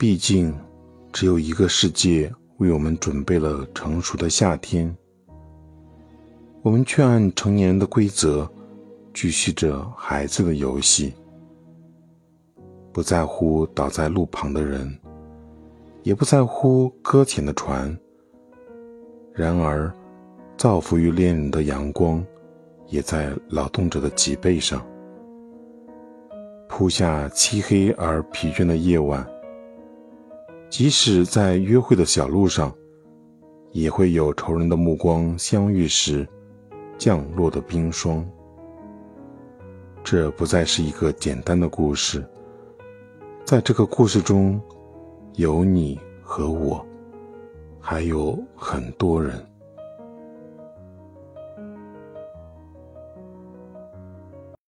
毕竟，只有一个世界为我们准备了成熟的夏天。我们却按成年人的规则，继续着孩子的游戏，不在乎倒在路旁的人，也不在乎搁浅的船。然而，造福于恋人的阳光，也在劳动者的脊背上铺下漆黑而疲倦的夜晚。即使在约会的小路上，也会有仇人的目光相遇时降落的冰霜。这不再是一个简单的故事，在这个故事中，有你和我，还有很多人。